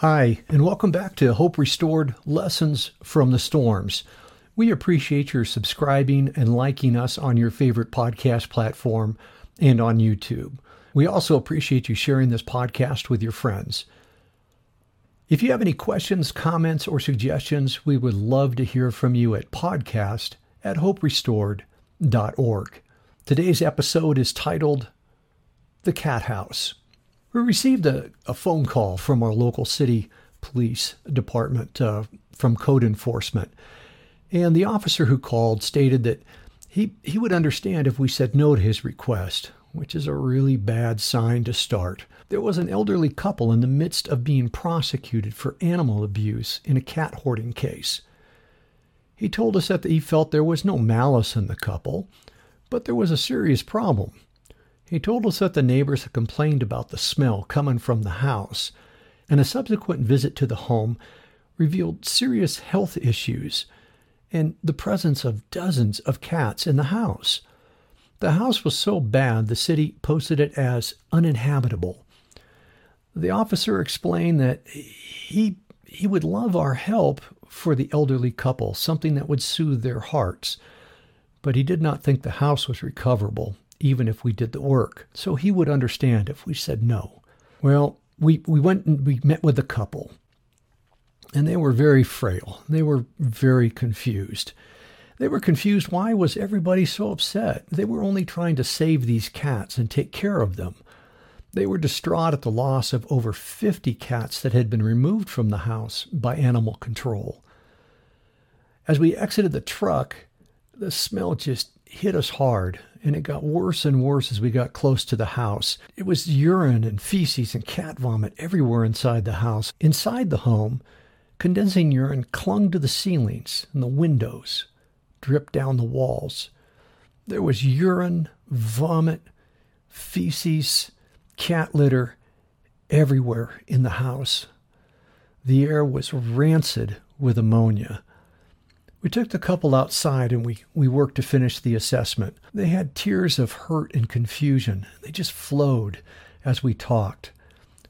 Hi, and welcome back to Hope Restored Lessons from the Storms. We appreciate your subscribing and liking us on your favorite podcast platform and on YouTube. We also appreciate you sharing this podcast with your friends. If you have any questions, comments, or suggestions, we would love to hear from you at podcast at hoperestored.org. Today's episode is titled The Cat House. We received a, a phone call from our local city police department uh, from code enforcement. And the officer who called stated that he, he would understand if we said no to his request, which is a really bad sign to start. There was an elderly couple in the midst of being prosecuted for animal abuse in a cat hoarding case. He told us that he felt there was no malice in the couple, but there was a serious problem. He told us that the neighbors had complained about the smell coming from the house, and a subsequent visit to the home revealed serious health issues and the presence of dozens of cats in the house. The house was so bad the city posted it as uninhabitable. The officer explained that he he would love our help for the elderly couple, something that would soothe their hearts, but he did not think the house was recoverable even if we did the work. So he would understand if we said no. Well, we, we went and we met with a couple, and they were very frail. They were very confused. They were confused why was everybody so upset? They were only trying to save these cats and take care of them. They were distraught at the loss of over 50 cats that had been removed from the house by animal control. As we exited the truck, the smell just hit us hard, and it got worse and worse as we got close to the house. It was urine and feces and cat vomit everywhere inside the house. Inside the home, condensing urine clung to the ceilings and the windows, dripped down the walls. There was urine, vomit, feces, cat litter everywhere in the house. The air was rancid with ammonia. We took the couple outside and we, we worked to finish the assessment. They had tears of hurt and confusion. They just flowed as we talked.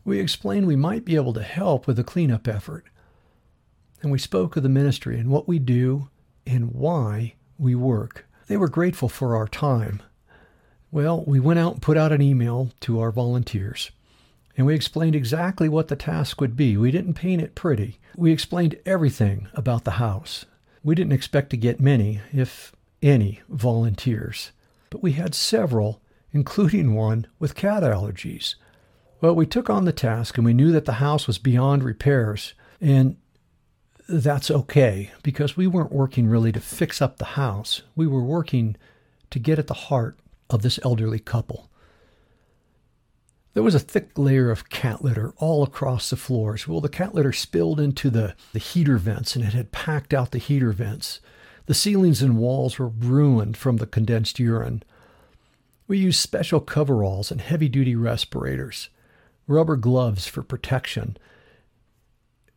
We explained we might be able to help with the cleanup effort. And we spoke of the ministry and what we do and why we work. They were grateful for our time. Well, we went out and put out an email to our volunteers. And we explained exactly what the task would be. We didn't paint it pretty. We explained everything about the house we didn't expect to get many, if any, volunteers, but we had several, including one with cat allergies. Well, we took on the task and we knew that the house was beyond repairs, and that's okay because we weren't working really to fix up the house. We were working to get at the heart of this elderly couple. There was a thick layer of cat litter all across the floors. Well, the cat litter spilled into the, the heater vents and it had packed out the heater vents. The ceilings and walls were ruined from the condensed urine. We used special coveralls and heavy duty respirators, rubber gloves for protection.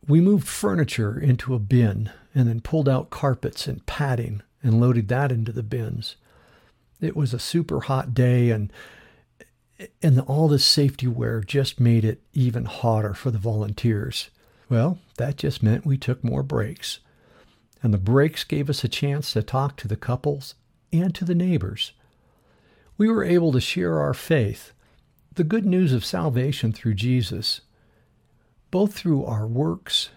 We moved furniture into a bin and then pulled out carpets and padding and loaded that into the bins. It was a super hot day and and all this safety wear just made it even hotter for the volunteers. Well, that just meant we took more breaks. And the breaks gave us a chance to talk to the couples and to the neighbors. We were able to share our faith, the good news of salvation through Jesus, both through our works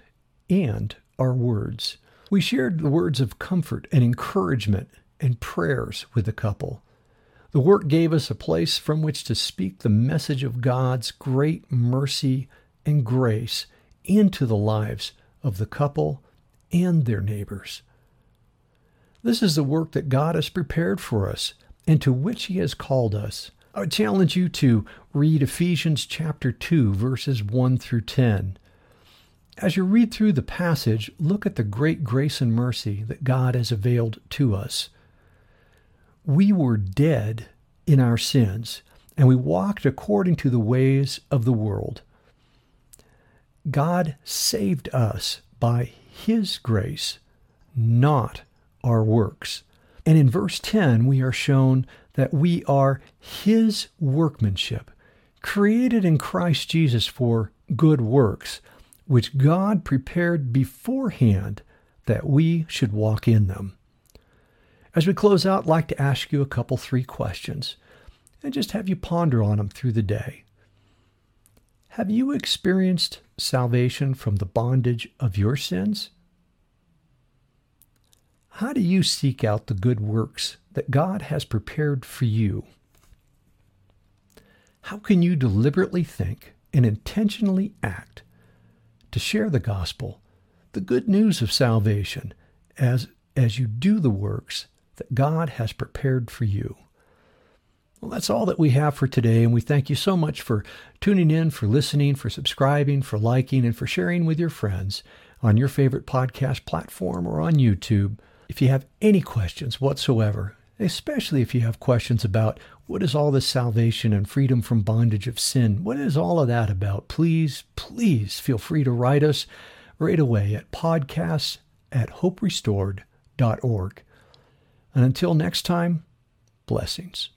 and our words. We shared the words of comfort and encouragement and prayers with the couple. The work gave us a place from which to speak the message of God's great mercy and grace into the lives of the couple and their neighbors. This is the work that God has prepared for us and to which He has called us. I would challenge you to read Ephesians chapter 2, verses 1 through 10. As you read through the passage, look at the great grace and mercy that God has availed to us we were dead in our sins, and we walked according to the ways of the world. God saved us by His grace, not our works. And in verse 10, we are shown that we are His workmanship, created in Christ Jesus for good works, which God prepared beforehand that we should walk in them. As we close out, I'd like to ask you a couple, three questions and just have you ponder on them through the day. Have you experienced salvation from the bondage of your sins? How do you seek out the good works that God has prepared for you? How can you deliberately think and intentionally act to share the gospel, the good news of salvation, as, as you do the works that God has prepared for you? Well, that's all that we have for today, and we thank you so much for tuning in, for listening, for subscribing, for liking, and for sharing with your friends on your favorite podcast platform or on YouTube. If you have any questions whatsoever, especially if you have questions about what is all this salvation and freedom from bondage of sin, what is all of that about, please, please feel free to write us right away at podcasts at hoperestored.org. And until next time, blessings.